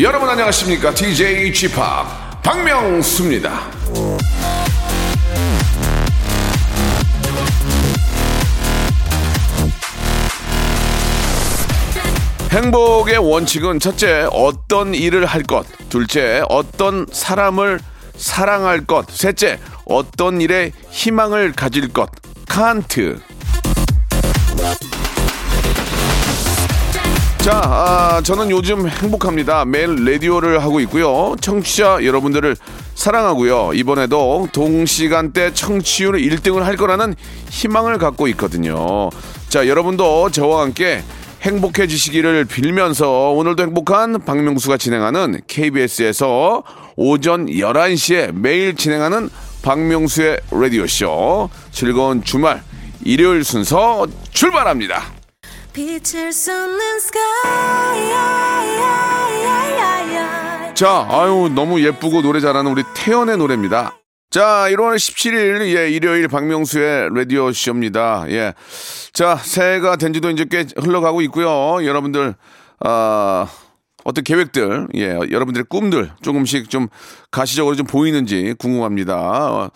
여러분 안녕하십니까? DJ g p 박명수입니다. 행복의 원칙은 첫째 어떤 일을 할 것. 둘째 어떤 사람을 사랑할 것. 셋째 어떤 일에 희망을 가질 것. 칸트 자, 아, 저는 요즘 행복합니다. 매일 라디오를 하고 있고요. 청취자 여러분들을 사랑하고요. 이번에도 동시간대 청취율 1등을 할 거라는 희망을 갖고 있거든요. 자, 여러분도 저와 함께 행복해지시기를 빌면서 오늘도 행복한 박명수가 진행하는 KBS에서 오전 11시에 매일 진행하는 박명수의 라디오쇼 즐거운 주말 일요일 순서 출발합니다. 자, 아유, 너무 예쁘고 노래 잘하는 우리 태연의 노래입니다. 자, 1월 17일, 예, 일요일 박명수의 라디오 쇼입니다. 예. 자, 새해가 된 지도 이제 꽤 흘러가고 있고요. 여러분들, 아, 어 떤 계획들, 예, 여러분들의 꿈들 조금씩 좀 가시적으로 좀 보이는지 궁금합니다. 어,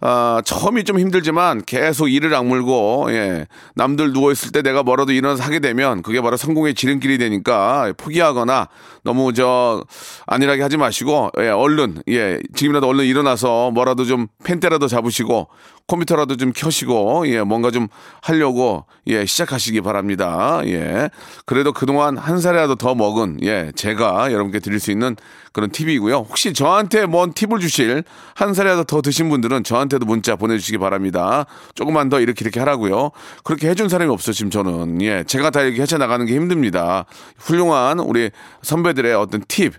아, 처음이 좀 힘들지만 계속 이를 악물고, 예, 남들 누워있을 때 내가 뭐라도 일어나서 하게 되면 그게 바로 성공의 지름길이 되니까 포기하거나 너무 저, 안일하게 하지 마시고, 예, 얼른, 예, 지금이라도 얼른 일어나서 뭐라도 좀 펜대라도 잡으시고 컴퓨터라도 좀 켜시고, 예, 뭔가 좀 하려고, 예, 시작하시기 바랍니다. 예. 그래도 그동안 한 살이라도 더 먹은, 예, 제가 여러분께 드릴 수 있는 그런 팁이고요. 혹시 저한테 뭔 팁을 주실 한 살이라도 더 드신 분들은 저한테도 문자 보내주시기 바랍니다. 조금만 더 이렇게 이렇게 하라고요. 그렇게 해준 사람이 없어 지금 저는 예 제가 다 이렇게 헤쳐 나가는 게 힘듭니다. 훌륭한 우리 선배 들의 어떤 팁,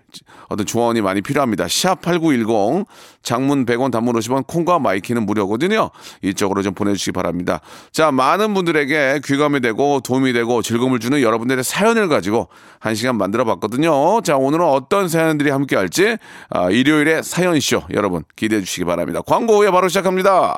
어떤 조언이 많이 필요합니다. 샵 #8910 장문 100원, 단문 50원, 콩과 my K는 무료거든요. 이쪽으로 좀 보내주시기 바랍니다. 자 많은 분들에게 귀감이 되고 도움이 되고 즐거움을 주는 여러분들의 사연을 가지고 한 시간 만들어 봤거든요. 자 오늘은 어떤 사연들이 함께 할지 아, 일요일에 사연쇼 여러분 기대해 주시기 바랍니다. 광고 후에 바로 시작합니다.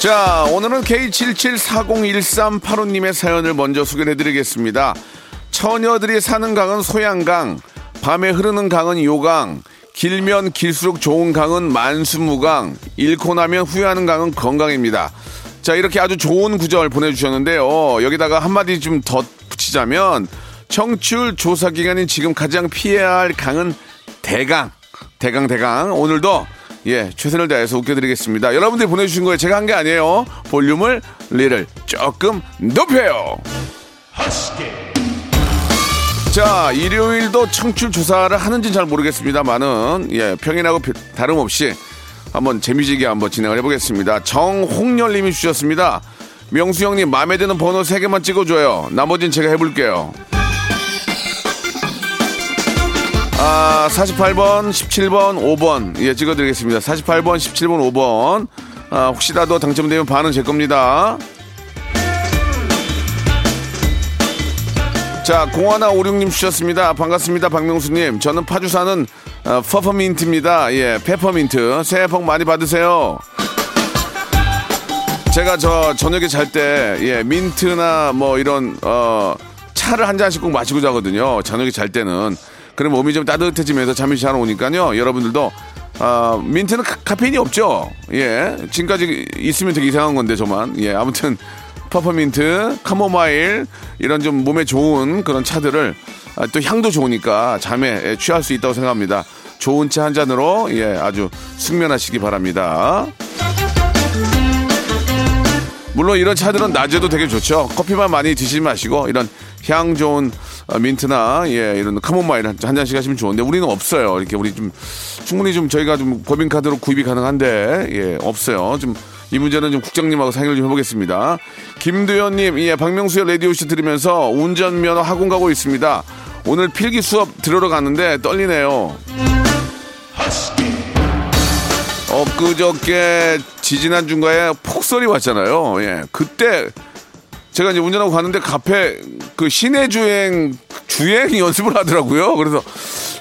자, 오늘은 K77401385님의 사연을 먼저 소개해 드리겠습니다. 처녀들이 사는 강은 소양강, 밤에 흐르는 강은 요강, 길면 길수록 좋은 강은 만수무강, 잃고 나면 후회하는 강은 건강입니다. 자, 이렇게 아주 좋은 구절 보내주셨는데요. 여기다가 한마디 좀더 붙이자면, 청취율 조사 기간인 지금 가장 피해야 할 강은 대강. 대강, 대강. 오늘도 예, 최선을 다해서 웃겨드리겠습니다. 여러분들이 보내주신 거에 제가 한 게 아니에요. 볼륨을 리를 조금 높여요. 자, 일요일도 청취율 조사를 하는지는 잘 모르겠습니다만은 예, 평일하고 별- 다름없이 한번 재미지게 한번 진행을 해보겠습니다. 정홍열님이 주셨습니다. 명수 형님 마음에 드는 번호 3개만 찍어줘요. 나머지는 제가 해볼게요. 아, 48번, 17번, 5번. 예, 찍어드리겠습니다. 48번, 17번, 5번. 아, 혹시라도 당첨되면 반은 제 겁니다. 자, 공하나 오륙님 주셨습니다. 반갑습니다, 박명수님. 저는 파주 사는 어, 퍼퍼민트입니다. 예, 페퍼민트. 새해 복 많이 받으세요. 제가 저 저녁에 잘 때, 예, 민트나 뭐 이런, 어, 차를 한 잔씩 꼭 마시고 자거든요. 저녁에 잘 때는. 그럼 몸이 좀 따뜻해지면서 잠이 잘 오니까요. 여러분들도, 아, 민트는 카, 카페인이 없죠. 예. 지금까지 있으면 되게 이상한 건데, 저만. 예, 아무튼. 퍼퍼민트, 카모마일 이런 좀 몸에 좋은 그런 차들을 아, 또 향도 좋으니까 잠에 예, 취할 수 있다고 생각합니다. 좋은 차 한 잔으로 예 아주 숙면하시기 바랍니다. 물론 이런 차들은 낮에도 되게 좋죠. 커피만 많이 드시지 마시고 이런 향 좋은 어, 민트나 예 이런 카모마일 한, 한 잔씩 하시면 좋은데 우리는 없어요. 이렇게 우리 좀 충분히 좀 저희가 좀 법인카드로 구입이 가능한데 예 없어요. 좀 이 문제는 좀 국장님하고 상의를 좀 해보겠습니다. 김두현님, 예, 박명수의 라디오쇼 들으면서 운전면허 학원 가고 있습니다. 오늘 필기 수업 들으러 갔는데 떨리네요. 엊그저께 지지난 중간에 폭설이 왔잖아요. 예. 그때 제가 이제 운전하고 갔는데 카페 그 시내 주행 주행 연습을 하더라고요. 그래서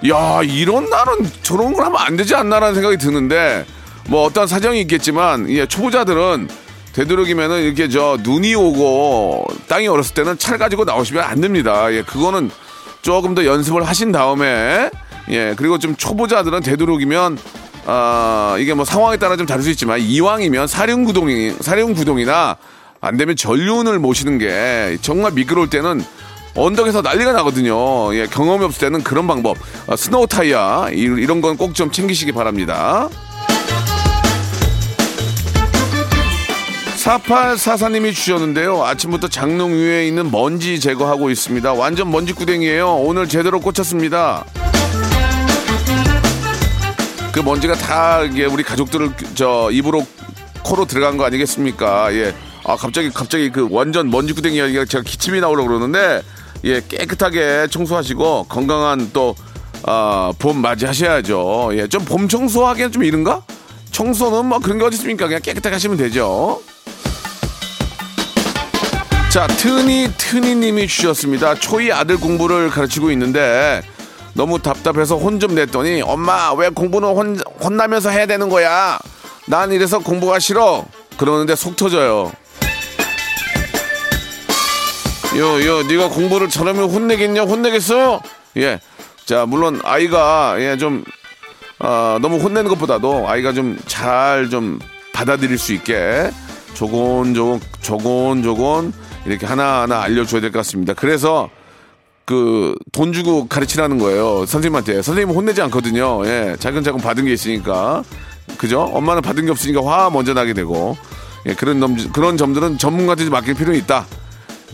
야 이런 날은 저런 걸 하면 안 되지 않나라는 생각이 드는데 뭐 어떤 사정이 있겠지만 예 초보자들은 되도록이면은 이렇게 저 눈이 오고 땅이 얼었을 때는 차를 가지고 나오시면 안 됩니다. 예 그거는 조금 더 연습을 하신 다음에 예 그리고 좀 초보자들은 되도록이면 아 이게 뭐 상황에 따라 좀 다를 수 있지만 이왕이면 사륜 구동이 사륜 구동이나 안 되면 전륜을 모시는 게 정말 미끄러울 때는 언덕에서 난리가 나거든요. 예, 경험이 없을 때는 그런 방법, 아, 스노우 타이어 이- 이런 건 꼭 좀 챙기시기 바랍니다. 4844님이 주셨는데요. 아침부터 장롱 위에 있는 먼지 제거하고 있습니다. 완전 먼지 구덩이에요. 오늘 제대로 꽂혔습니다. 그 먼지가 다 우리 가족들을 저 입으로 코로 들어간 거 아니겠습니까? 예. 아 갑자기 갑자기 그 완전 먼지 구덩이가 이게 제가 기침이 나오려고 그러는데 예 깨끗하게 청소하시고 건강한 또 아, 봄 맞이하셔야죠. 예, 좀 봄 청소하기엔 좀 이른가? 청소는 뭐 그런 게 어디 있습니까? 그냥 깨끗하게 하시면 되죠. 자, 트니 트니님이 주셨습니다. 초이 아들 공부를 가르치고 있는데 너무 답답해서 혼 좀 냈더니 엄마 왜 공부는 혼, 혼나면서 해야 되는 거야? 난 이래서 공부가 싫어. 그러는데 속 터져요. 요, 요, 네가 공부를 잘하면 혼내겠냐? 혼내겠어? 예. 자, 물론 아이가 예, 좀 어, 너무 혼내는 것보다도 아이가 좀잘좀 받아들일 수 있게 조곤조곤 조곤조곤 이렇게 하나하나 알려줘야 될 것 같습니다. 그래서 그 돈 주고 가르치라는 거예요. 선생님한테. 선생님은 혼내지 않거든요. 예, 차근차근 받은 게 있으니까. 그죠? 엄마는 받은 게 없으니까 화 먼저 나게 되고. 예, 그런 점, 그런 점들은 전문가한테 맡길 필요는 있다.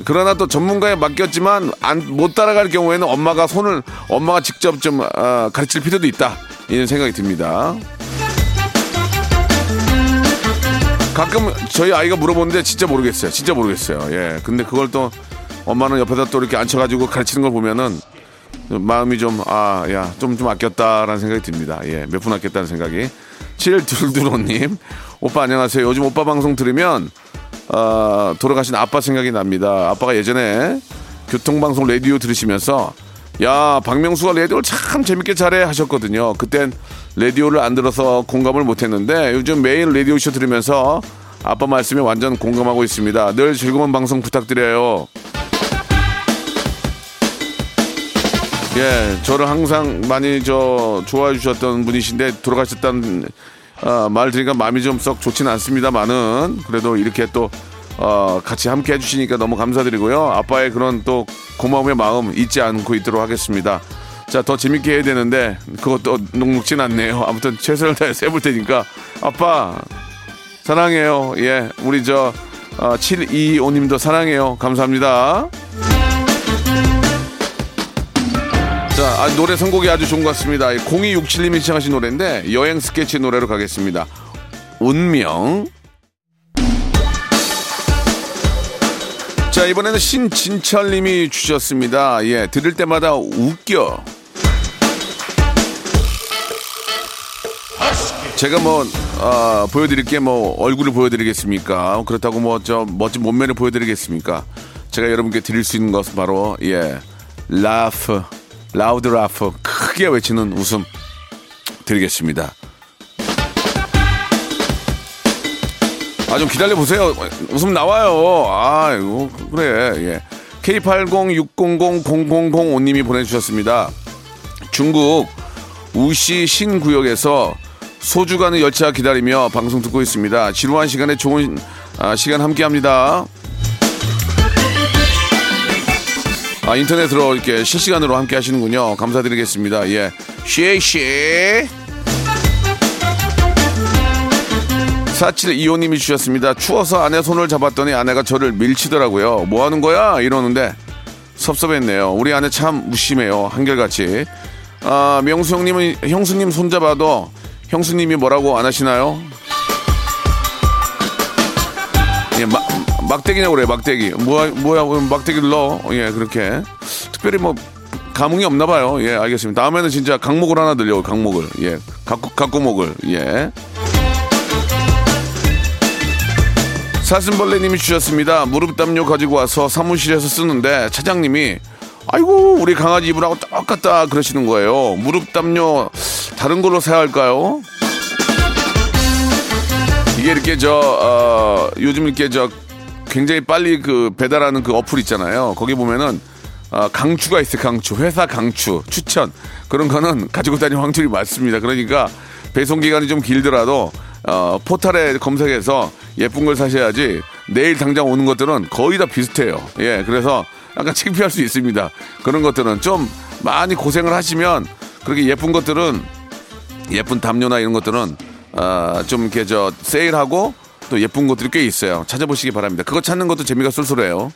그러나 또 전문가에 맡겼지만 안, 못 따라갈 경우에는 엄마가 손을 엄마가 직접 좀 어, 가르칠 필요도 있다 이런 생각이 듭니다. 가끔 저희 아이가 물어보는데 진짜 모르겠어요. 진짜 모르겠어요. 예. 근데 그걸 또 엄마는 옆에다 또 이렇게 앉혀가지고 가르치는 걸 보면은 마음이 좀, 아, 야, 좀, 좀 아꼈다라는 생각이 듭니다. 예, 몇 분 아꼈다는 생각이. 7둘둘호님, 오빠 안녕하세요. 요즘 오빠 방송 들으면, 어, 돌아가신 아빠 생각이 납니다. 아빠가 예전에 교통방송 라디오 들으시면서, 야, 박명수가 라디오를 참 재밌게 잘해 하셨거든요. 그땐 라디오를 안 들어서 공감을 못 했는데, 요즘 매일 라디오 쇼 들으면서 아빠 말씀에 완전 공감하고 있습니다. 늘 즐거운 방송 부탁드려요. 예, 저를 항상 많이 저 좋아해 주셨던 분이신데 돌아가셨다는 어, 말 들으니까 마음이 좀 썩 좋지는 않습니다만은 그래도 이렇게 또 어, 같이 함께 해주시니까 너무 감사드리고요. 아빠의 그런 또 고마움의 마음 잊지 않고 있도록 하겠습니다. 자, 더 재밌게 해야 되는데 그것도 녹록진 않네요. 아무튼 최선을 다해서 해볼 테니까 아빠 사랑해요. 예, 우리 저 어, 725님도 사랑해요. 감사합니다. 자, 아, 노래 선곡이 아주 좋은 것 같습니다. 0267님이 시청하신 노래인데 여행 스케치 노래로 가겠습니다. 운명. 자, 이번에는 신진철님이 주셨습니다. 예, 들을 때마다 웃겨. 제가 뭐 어, 보여드릴 게 뭐 얼굴을 보여드리겠습니까? 그렇다고 뭐 저 멋진 몸매를 보여드리겠습니까? 제가 여러분께 드릴 수 있는 것은 바로 예 laugh loud laugh 크게 외치는 웃음 드리겠습니다. 아 좀 기다려 보세요. 웃음 나와요. 아 이거 그래. 예. K8060000005님이 보내주셨습니다. 중국 우시 신구역에서 소주 가는 열차 기다리며 방송 듣고 있습니다. 지루한 시간에 좋은 아, 시간 함께합니다. 아, 인터넷으로 이렇게 실시간으로 함께 하시는군요. 감사드리겠습니다. 예. 쉬쉬. 4725님이 주셨습니다. 추워서 아내 손을 잡았더니 아내가 저를 밀치더라고요. 뭐 하는 거야? 이러는데 섭섭했네요. 우리 아내 참 무심해요. 한결같이. 아, 명수 형님은 형수님 손잡아도 형수님이 뭐라고 안 하시나요? 예, 막, 막대기냐고 그래요, 막대기. 뭐야, 뭐야, 막대기를 넣어. 예, 그렇게. 특별히 뭐, 감흥이 없나 봐요. 예, 알겠습니다. 다음에는 진짜 강목을 하나 들려, 강목을. 예, 각고, 각고목을. 예. 사슴벌레님이 주셨습니다. 무릎 담요 가지고 와서 사무실에서 쓰는데 차장님이 아이고 우리 강아지 이불하고 똑같다 그러시는 거예요. 무릎 담요 다른 걸로 사야 할까요? 이게 이렇게 저 어, 요즘 이렇게 저 굉장히 빨리 그 배달하는 그 어플 있잖아요. 거기 보면은 어, 강추가 있어요. 강추 회사 강추 추천 그런 거는 가지고 다니는 확률이 많습니다. 그러니까 배송 기간이 좀 길더라도 어, 포탈에 검색해서 예쁜 걸 사셔야지 내일 당장 오는 것들은 거의 다 비슷해요. 예, 그래서 약간 창피할 수 있습니다. 그런 것들은 좀 많이 고생을 하시면 그렇게 예쁜 것들은 예쁜 담요나 이런 것들은 어, 좀 이렇게 저 세일하고 또 예쁜 것들이 꽤 있어요. 찾아보시기 바랍니다. 그거 찾는 것도 재미가 쏠쏠해요.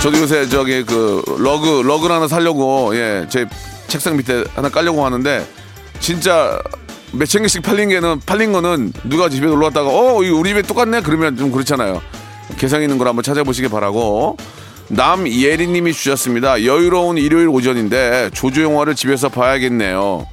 저도 요새 저기 그 러그 러그를 하나 사려고 예, 제 책상 밑에 하나 깔려고 하는데 진짜 몇천 개씩 팔린 게는 팔린 거는 누가 집에 놀러 왔다가 어 우리 집에 똑같네 그러면 좀 그렇잖아요. 개성 있는 걸 한번 찾아보시기 바라고 남예리님이 주셨습니다. 여유로운 일요일 오전인데 조조 영화를 집에서 봐야겠네요.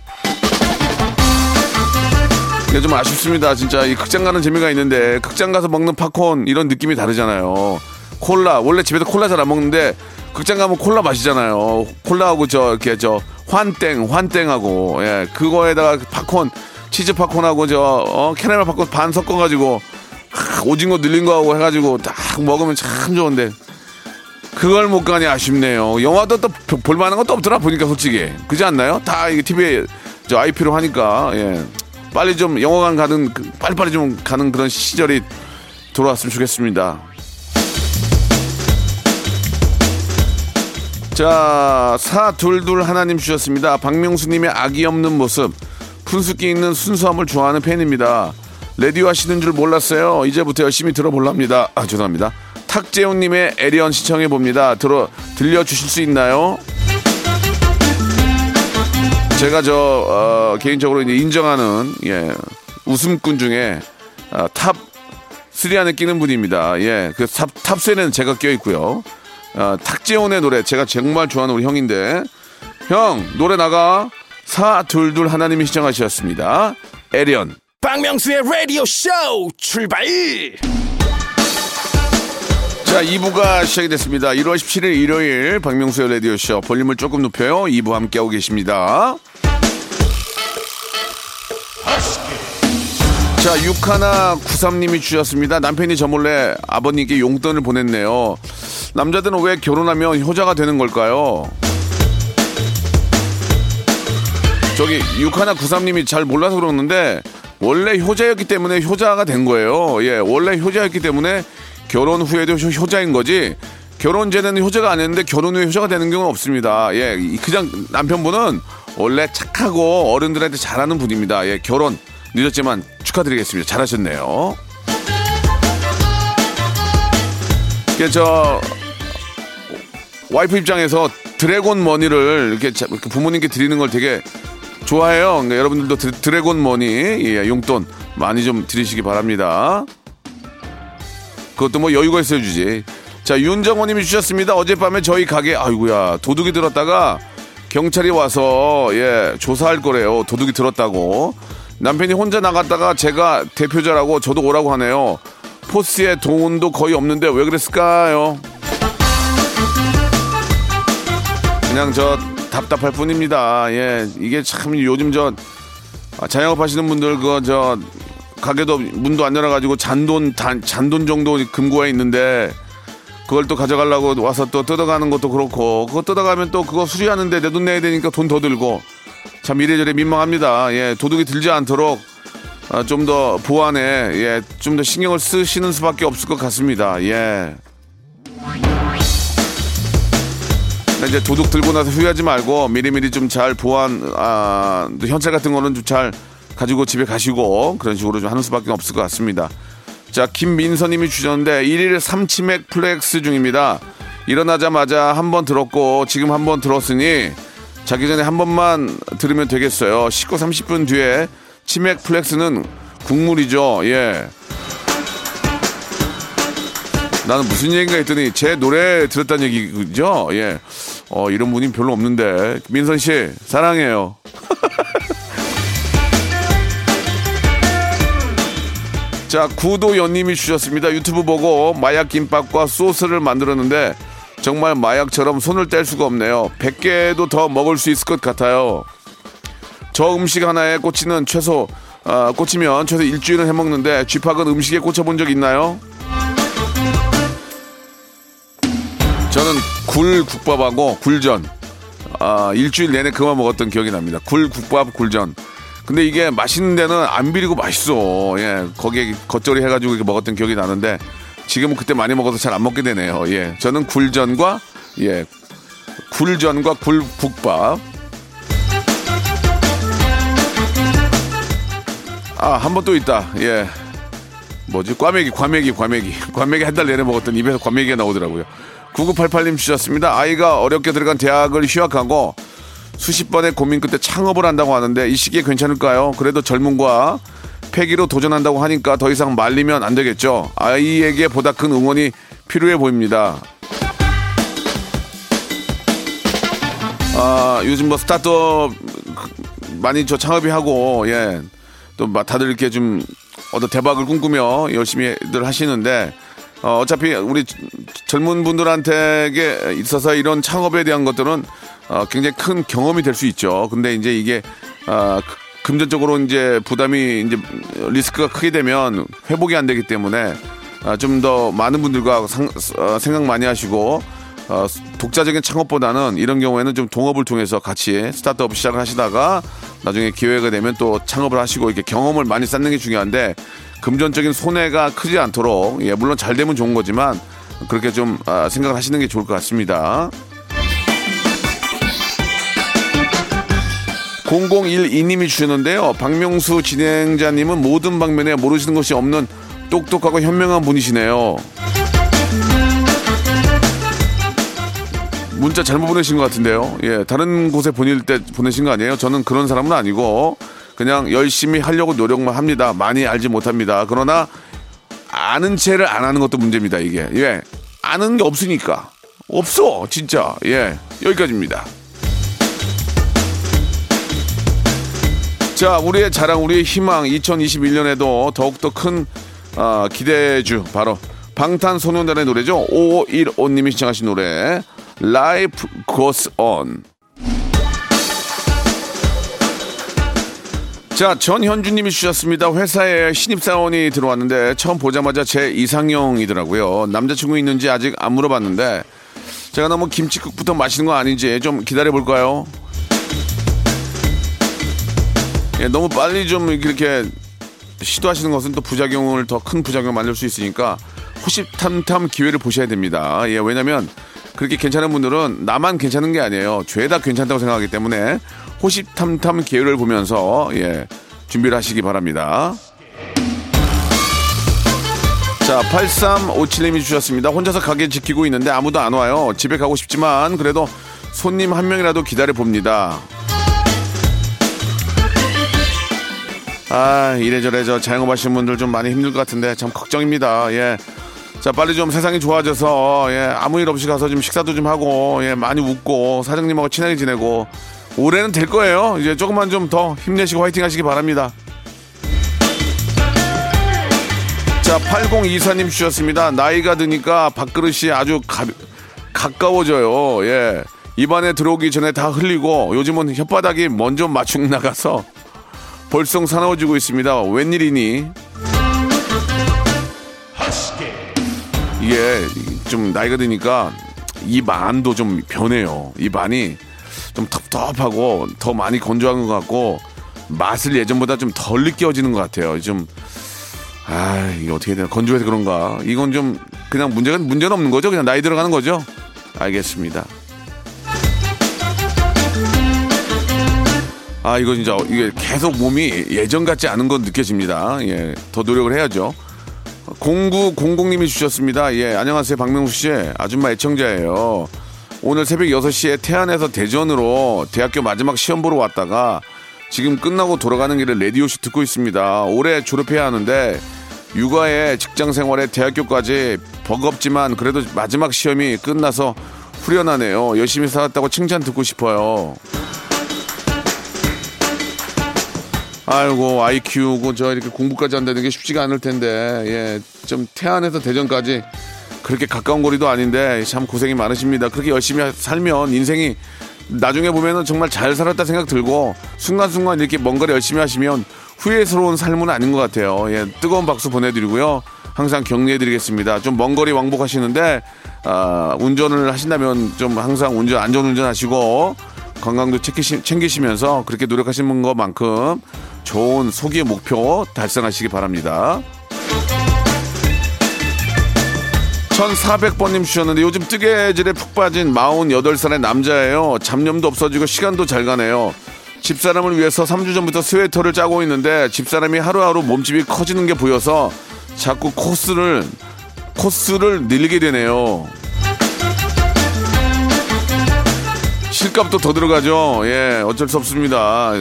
이게 좀 아쉽습니다. 진짜 이 극장 가는 재미가 있는데 극장 가서 먹는 팝콘 이런 느낌이 다르잖아요. 콜라 원래 집에서 콜라 잘 안 먹는데 극장 가면 콜라 마시잖아요. 콜라하고 저 이렇게 저 환땡 환땡하고 예 그거에다가 팝콘 치즈 팝콘하고 저 어, 캐러멜 팝콘 반 섞어가지고 하, 오징어 늘린 거하고 해가지고 딱 먹으면 참 좋은데 그걸 못 가니 아쉽네요. 영화도 또 볼만한 것도 없더라 보니까 솔직히 그지 않나요? 다 이게 TV에 저 IP로 하니까 예 빨리 좀 영화관 가는 그, 빨리빨리 좀 가는 그런 시절이 돌아왔으면 좋겠습니다. 자, 사둘둘 하나님 주셨습니다. 박명수님의 악이 없는 모습, 푼숙기 있는 순수함을 좋아하는 팬입니다. 레디오 하시는 줄 몰랐어요. 이제부터 열심히 들어볼랍니다. 아, 죄송합니다. 탁재훈님의 에리언 시청해 봅니다. 들어, 들려 주실 수 있나요? 제가 저, 어, 개인적으로 이제 인정하는, 예, 웃음꾼 중에, 어, top, 3 안에 끼는 분입니다. 예, 그 top, top 3에는 제가 껴 있고요. 어, 탁재훈의 노래 제가 정말 좋아하는 우리 형인데 형 노래 나가. 사둘둘하나님이 신청하셨습니다. 에리언. 박명수의 라디오 쇼 출발! 자 2부가 시작이 됐습니다. 1월 17일 일요일 박명수의 라디오쇼 볼륨을 조금 높여요. 2부 함께하고 계십니다 자, 6하나 93님이 주셨습니다. 남편이 저 몰래 아버님께 용돈을 보냈네요. 남자들은 왜 결혼하면 효자가 되는 걸까요? 저기 61 93님이 잘 몰라서 그러는데 원래 효자였기 때문에 효자가 된 거예요. 예, 원래 효자였기 때문에 결혼 후에도 효- 효자인 거지. 결혼 전에는 효자가 아니었는데 결혼 후에 효자가 되는 경우는 없습니다. 예, 이- 그냥 남편분은 원래 착하고 어른들한테 잘하는 분입니다. 예, 결혼 늦었지만 축하드리겠습니다. 잘하셨네요. 이게 저 와이프 입장에서 dragon money를 이렇게 부모님께 드리는 걸 되게 좋아해요. 그러니까 여러분들도 드, dragon money 예, 용돈 많이 좀 드리시기 바랍니다. 그것도 뭐 여유가 있어야 주지. 자, 윤정호님이 주셨습니다. 어젯밤에 저희 가게, 아이고야, 도둑이 들었다가 경찰이 와서, 예, 조사할 거래요. 도둑이 들었다고. 남편이 혼자 나갔다가 제가 대표자라고 저도 오라고 하네요. 포스에 돈도 거의 없는데 왜 그랬을까요? 그냥 저 답답할 뿐입니다. 예, 이게 참 요즘 저 아, 자영업 하시는 분들 그 저 가게도 문도 안 열어가지고 잔돈 단, 잔돈 정도 금고에 있는데 그걸 또 가져가려고 와서 또 뜯어가는 것도 그렇고 그거 뜯어가면 또 그거 수리하는데 내 돈 내야 되니까 돈 더 들고 참 이래저래 민망합니다. 예, 도둑이 들지 않도록 아, 좀 더 보안에 예, 좀 더 신경을 쓰시는 수밖에 없을 것 같습니다. 예. 이제 도둑 들고 나서 후회하지 말고 미리미리 좀 잘 보안 아, 현찰 같은 거는 좀 잘 가지고 집에 가시고 그런 식으로 좀 하는 수밖에 없을 것 같습니다. 자, 김민서님이 주셨는데 1일 3치맥 flex 중입니다. 일어나자마자 한 번 들었고 지금 한 번 들었으니 자기 전에 한 번만 들으면 되겠어요. 19, 30분 뒤에 치맥 flex는 국룰이죠. 예. 나는 무슨 얘기인가 했더니 제 노래 들었다는 얘기죠. 예. 어, 이런 분이 별로 없는데. 민선 씨, 사랑해요. 자, 구도연님이 주셨습니다. 유튜브 보고 마약 김밥과 소스를 만들었는데 정말 마약처럼 손을 뗄 수가 없네요. 100개도 더 먹을 수 있을 것 같아요. 저 음식 하나에 꽂히는 최소, 아, 꽂히면 최소 일주일은 해 먹는데 쥐팍은 음식에 꽂혀본 적 있나요? 저는 굴 국밥하고 굴전 아, 일주일 내내 그만 먹었던 기억이 납니다. 굴 국밥 굴전. 근데 이게 맛있는 데는 안 비리고 맛있어. 예, 거기에 겉절이 해가지고 이렇게 먹었던 기억이 나는데 지금은 그때 많이 먹어서 잘 안 먹게 되네요. 예, 저는 굴전과 예, 굴전과 굴국밥. 아, 한 번 또 있다. 예. 뭐지? 꽈배기, 과메기, 과메기. 과메기 한 달 내내 먹었던 입에서 과메기가 나오더라고요. 9988님 주셨습니다. 아이가 어렵게 들어간 대학을 휴학하고 수십 번의 고민 끝에 창업을 한다고 하는데 이 시기에 괜찮을까요? 그래도 젊음과 패기로 도전한다고 하니까 더 이상 말리면 안 되겠죠. 아이에게 보다 큰 응원이 필요해 보입니다. 아, 요즘 뭐 스타트업 많이 저 창업이 하고 예. 또막 다들 이렇게 좀 어떤 대박을 꿈꾸며 열심히들 하시는데 어, 어차피 우리 젊은 분들한테 있어서 이런 창업에 대한 것들은 어, 굉장히 큰 경험이 될 수 있죠. 근데 이제 이게 어, 금전적으로 이제 부담이 이제 리스크가 크게 되면 회복이 안 되기 때문에 어, 좀더 많은 분들과 상, 어, 생각 많이 하시고 어, 독자적인 창업보다는 이런 경우에는 좀 동업을 통해서 같이 스타트업 시작을 하시다가 나중에 기회가 되면 또 창업을 하시고 이렇게 경험을 많이 쌓는 게 중요한데 금전적인 손해가 크지 않도록 예, 물론 잘 되면 좋은 거지만 그렇게 좀 아, 생각을 하시는 게 좋을 것 같습니다. 0012님이 주셨는데요. 박명수 진행자님은 모든 방면에 모르시는 것이 없는 똑똑하고 현명한 분이시네요. 문자 잘못 보내신 것 같은데요. 예, 다른 곳에 보낼 때 보내신 거 아니에요? 저는 그런 사람은 아니고 그냥 열심히 하려고 노력만 합니다. 많이 알지 못합니다. 그러나 아는 채를 안 하는 것도 문제입니다. 이게 예, 아는 게 없으니까 없어 진짜 예 여기까지입니다. 자, 우리의 자랑, 우리의 희망, 2021년에도 더욱더 큰 어, 기대주 바로 방탄소년단의 노래죠. 5515님이 시청하신 노래 Life Goes On. 자, 전현주님이 주셨습니다. 회사에 신입사원이 들어왔는데 처음 보자마자 제 이상형이더라고요. 남자친구 있는지 아직 안 물어봤는데 제가 너무 김치국부터 마시는 거 아닌지 좀 기다려 볼까요? 예, 너무 빨리 좀 이렇게 시도하시는 것은 또 부작용을 더 큰 부작용을 만들 수 있으니까 호시탐탐 기회를 보셔야 됩니다. 예, 왜냐면 그렇게 괜찮은 분들은 나만 괜찮은 게 아니에요. 죄다 괜찮다고 생각하기 때문에 호시탐탐 기회를 보면서 예, 준비를 하시기 바랍니다. 자, 8357님이 주셨습니다. 혼자서 가게 지키고 있는데 아무도 안 와요. 집에 가고 싶지만 그래도 손님 한 명이라도 기다려 봅니다. 아, 이래저래 저 자영업하시는 분들 좀 많이 힘들 것 같은데 참 걱정입니다. 예. 자, 빨리 좀 세상이 좋아져서 예, 아무 일 없이 가서 좀 식사도 좀 하고 예, 많이 웃고 사장님하고 친하게 지내고 올해는 될 거예요. 이제 조금만 좀 더 힘내시고 화이팅 하시기 바랍니다. 자, 8024님 주셨습니다. 나이가 드니까 밥그릇이 아주 가, 가까워져요. 예. 입안에 들어오기 전에 다 흘리고 요즘은 혓바닥이 먼저 맞추 나가서 벌써 사나워지고 있습니다. 웬일이니? 이게 좀 나이가 드니까 입 안도 좀 변해요. 입 안이 좀 텁텁하고 더 많이 건조한 것 같고 맛을 예전보다 좀 덜 느껴지는 것 같아요. 좀 아, 이게 어떻게 되나 건조해서 그런가? 이건 좀 그냥 문제가 문제는 없는 거죠. 그냥 나이 들어가는 거죠. 알겠습니다. 아, 이거 진짜 이게 계속 몸이 예전 같지 않은 건 느껴집니다. 예, 더 노력을 해야죠. 0900님이 주셨습니다. 예, 안녕하세요. 박명수 씨. 아줌마 애청자예요. 오늘 새벽 6시에 태안에서 대전으로 대학교 마지막 시험 보러 왔다가 지금 끝나고 돌아가는 길에 레디오쇼 듣고 있습니다. 올해 졸업해야 하는데 육아에 직장 생활에 대학교까지 버겁지만 그래도 마지막 시험이 끝나서 후련하네요. 열심히 살았다고 칭찬 듣고 싶어요. 아이고 아이 키우고 저 이렇게 공부까지 한다는 게 쉽지가 않을 텐데 예좀 태안에서 대전까지 그렇게 가까운 거리도 아닌데 참 고생이 많으십니다. 그렇게 열심히 살면 인생이 나중에 보면은 정말 잘 살았다 생각 들고 순간순간 이렇게 뭔 가를 열심히 하시면 후회스러운 삶은 아닌 것 같아요. 예, 뜨거운 박수 보내드리고요. 항상 격려해드리겠습니다. 좀 먼 거리 왕복하시는데 아, 운전을 하신다면 좀 항상 운전 안전 운전하시고 건강도 챙기시, 챙기시 면서 그렇게 노력하시는 것만큼 좋은 소기의 목표 달성하시기 바랍니다. 1400번님 주셨는데 요즘 뜨개질에 푹 빠진 48살의 남자예요. 잡념도 없어지고 시간도 잘 가네요. 집사람을 위해서 3주 전부터 스웨터를 짜고 있는데 집사람이 하루하루 몸집이 커지는 게 보여서 자꾸 코스를 코스를 늘리게 되네요. 실값도 더 들어가죠. 예, 어쩔 수 없습니다.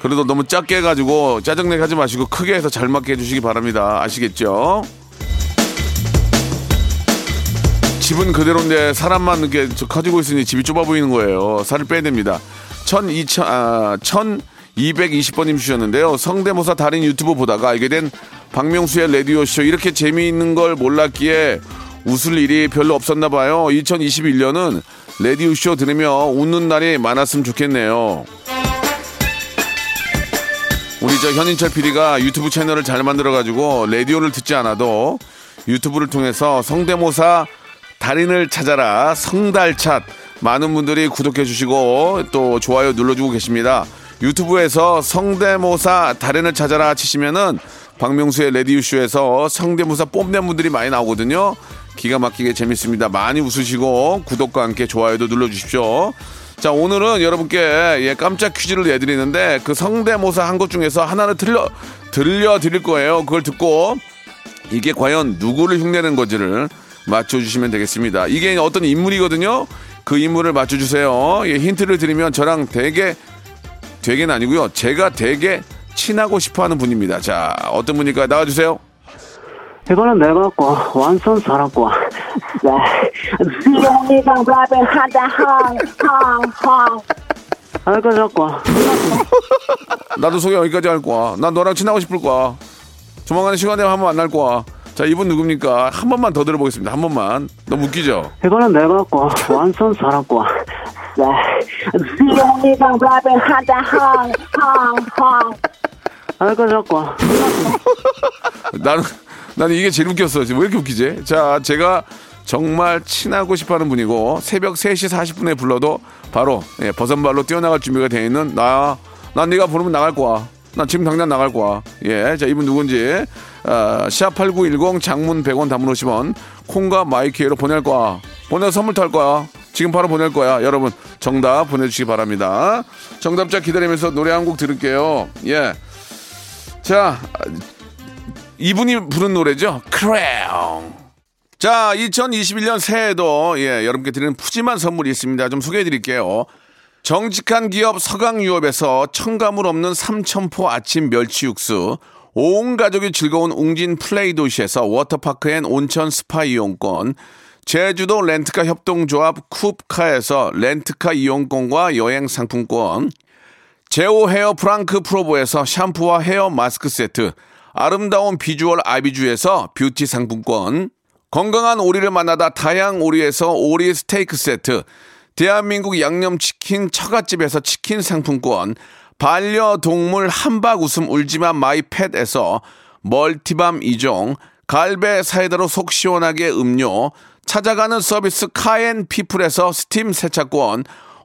그래도 너무 작게 해가지고 짜증내게 하지 마시고 크게 해서 잘 맞게 해주시기 바랍니다. 아시겠죠? 집은 그대로인데 사람만 이렇게 저 커지고 있으니 집이 좁아 보이는 거예요. 살을 빼야 됩니다. 1 2 0 아, 1220번님 주셨는데요. 성대모사 달인 유튜브 보다가 알게 된 박명수의 라디오쇼 이렇게 재미있는 걸 몰랐기에 웃을 일이 별로 없었나 봐요. 2021년은 라디오쇼 들으며 웃는 날이 많았으면 좋겠네요. 우리 저 현인철 PD가 유튜브 채널을 잘 만들어가지고 라디오를 듣지 않아도 유튜브를 통해서 성대모사 달인을 찾아라 성달찻 많은 분들이 구독해 주시고 또 좋아요 눌러주고 계십니다. 유튜브에서 성대모사 달인을 찾아라 치시면은 박명수의 레디오쇼에서 성대모사 뽐낸 분들이 많이 나오거든요. 기가 막히게 재밌습니다. 많이 웃으시고 구독과 함께 좋아요도 눌러주십시오. 자 오늘은 여러분께 예, 깜짝 퀴즈를 내드리는데 그 성대모사 한 것 중에서 하나를 들려 들려 드릴 거예요. 그걸 듣고 이게 과연 누구를 흉내낸 건지를 맞춰주시면 되겠습니다. 이게 어떤 인물이거든요. 그 인물을 맞춰주세요. 예, 힌트를 드리면 저랑 되게 되게는 아니고요. 제가 되게 친하고 싶어하는 분입니다. 자 어떤 분일까요? 나와주세요. 이거는 내가 거 완전 살았고 지용이랑 랩을 하자 헝헝헝 아이고 자꾸 나도 소개 여기까지 할 거야. 난 너랑 친하고 싶을 거야. 조만간 시간 되면 한번 만날 거야. 자 이분 누굽니까? 한 번만 더 들어보겠습니다. 한 번만. 너무 웃기죠? 이거는 내가 거 완전 살았고 아이고 자꾸 나는 나는 이게 제일 웃겼어. 지금 왜 이렇게 웃기지? 자, 제가 정말 친하고 싶어하는 분이고 새벽 3시 40분에 불러도 바로 예, 버선발로 뛰어나갈 준비가 돼 있는 나. 난 네가 부르면 나갈 거야. 난 지금 당장 나갈 거야. 예, 자 이분 누군지 아, 샵8910 장문 100원 담문 50원 콩과 마이키에로 보낼 거야. 보내 서 선물 탈 거야. 지금 바로 보낼 거야. 여러분 정답 보내주시기 바랍니다. 정답자 기다리면서 노래 한 곡 들을게요. 예. 자, 이분이 부른 노래죠. 크레용. 자, 2021년 새해에도 예, 여러분께 드리는 푸짐한 선물이 있습니다. 좀 소개해 드릴게요. 정직한 기업 서강유업에서 첨가물 없는 삼천포 아침 멸치 육수, 온 가족이 즐거운 웅진 플레이 도시에서 워터파크 and 온천 스파 이용권, 제주도 렌트카 협동조합 쿱카에서 렌트카 이용권과 여행 상품권, 제오 헤어 프랑크 프로보에서 샴푸와 헤어 마스크 세트, 아름다운 비주얼 아비주에서 뷰티 상품권, 건강한 오리를 만나다 다양 오리에서 오리 스테이크 세트, 대한민국 양념치킨 처갓집에서 치킨 상품권, 반려동물 함박 웃음 울지마 마이팻에서 multi balm 2종, 갈배 사이다로 속 시원하게 음료, 찾아가는 서비스 카앤피플에서 스팀 세차권,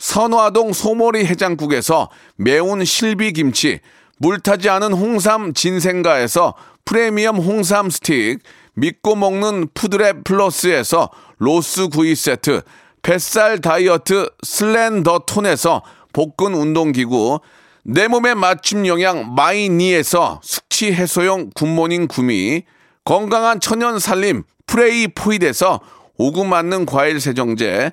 선화동 소머리 해장국에서 매운 실비김치, 물타지 않은 홍삼 진생가에서 프리미엄 홍삼 스틱, 믿고 먹는 푸드랩 플러스에서 로스 구이 세트, 뱃살 다이어트 슬렌더 톤에서 복근 운동기구, 내 몸에 맞춤 영양 마이니에서 숙취 해소용 굿모닝 구미, 건강한 천연 살림 프레이 포이드에서 오구 맞는 과일 세정제,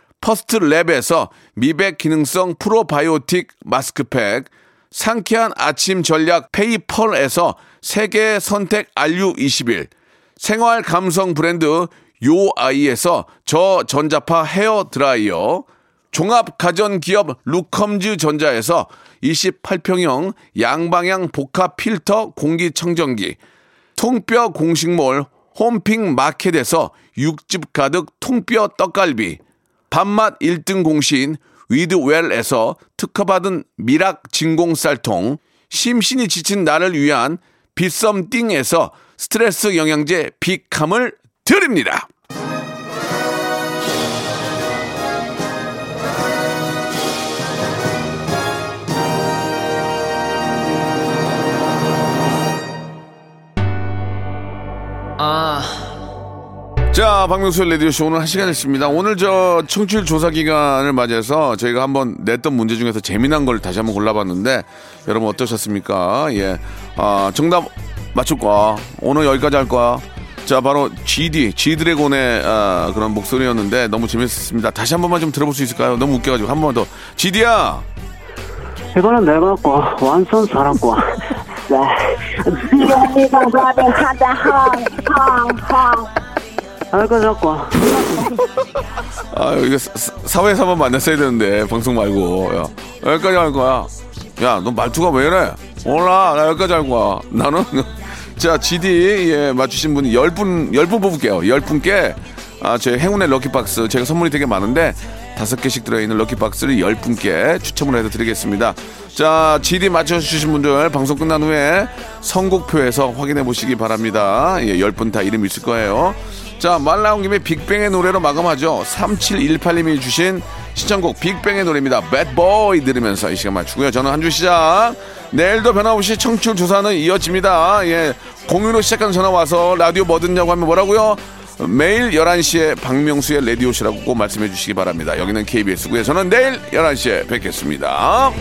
퍼스트 랩에서 미백 기능성 프로바이오틱 마스크팩, 상쾌한 아침 전략 페이펄에서 세계 선택 RU21, 생활 감성 브랜드 요아이에서 저전자파 헤어 드라이어, 종합 가전 기업 루컴즈 전자에서 28평형 양방향 복합 필터 공기청정기, 통뼈 공식몰 홈핑 마켓에서 육즙 가득 통뼈 떡갈비, 밥맛 1등 공신 위드웰에서 특허받은 미락 진공 쌀통, 심신이 지친 나를 위한 비썸띵에서 스트레스 영양제 비캄을 드립니다. 자, 박명수 레디오쇼 오늘 한 시간 됐습니다. 오늘 저 청취율 조사 기간을 맞이해서 저희가 한번 냈던 문제 중에서 재미난 걸 다시 한번 골라봤는데 여러분 어떠셨습니까? 예. 아, 정답 맞출 거야. 오늘 여기까지 할 거야. 자, 바로 GD, G드래곤의 아, 그런 목소리였는데 너무 재밌었습니다. 다시 한 번만 좀 들어볼 수 있을까요? 너무 웃겨가지고 한 번만 더. GD야! 이거는 내가 거 완전 살았고. 지 알고 자꾸. 아, 이거 사회에서 한번 만났어야 되는데, 방송 말고. 야, 여기까지 할 거야. 야, 너 말투가 왜 이래? 몰라, 나 여기까지 할 거야. 나는. 자, GD, 예, 맞추신 분이 10분, 10분 뽑을게요. 10분께, 아, 제 행운의 럭키박스. 제가 선물이 되게 많은데, 다섯 개씩 들어있는 럭키박스를 10분께 추첨을 해서 드리겠습니다. 자, GD 맞춰주신 분들 방송 끝난 후에 선곡표에서 확인해 보시기 바랍니다. 예, 10분 다 이름 있을 거예요. 자, 말 나온 김에 빅뱅의 노래로 마감하죠. 3718님이 주신 신청곡 빅뱅의 노래입니다. 배드보이 들으면서 이 시간 맞추고요. 저는 한 주 시작. 내일도 변함없이 청취율 조사는 이어집니다. 예. 공유로 시작한 전화 와서 라디오 뭐 듣냐고 하면 뭐라고요? 매일 11시에 박명수의 라디오시라고 꼭 말씀해 주시기 바랍니다. 여기는 KBS고요. 저는 내일 11시에 뵙겠습니다.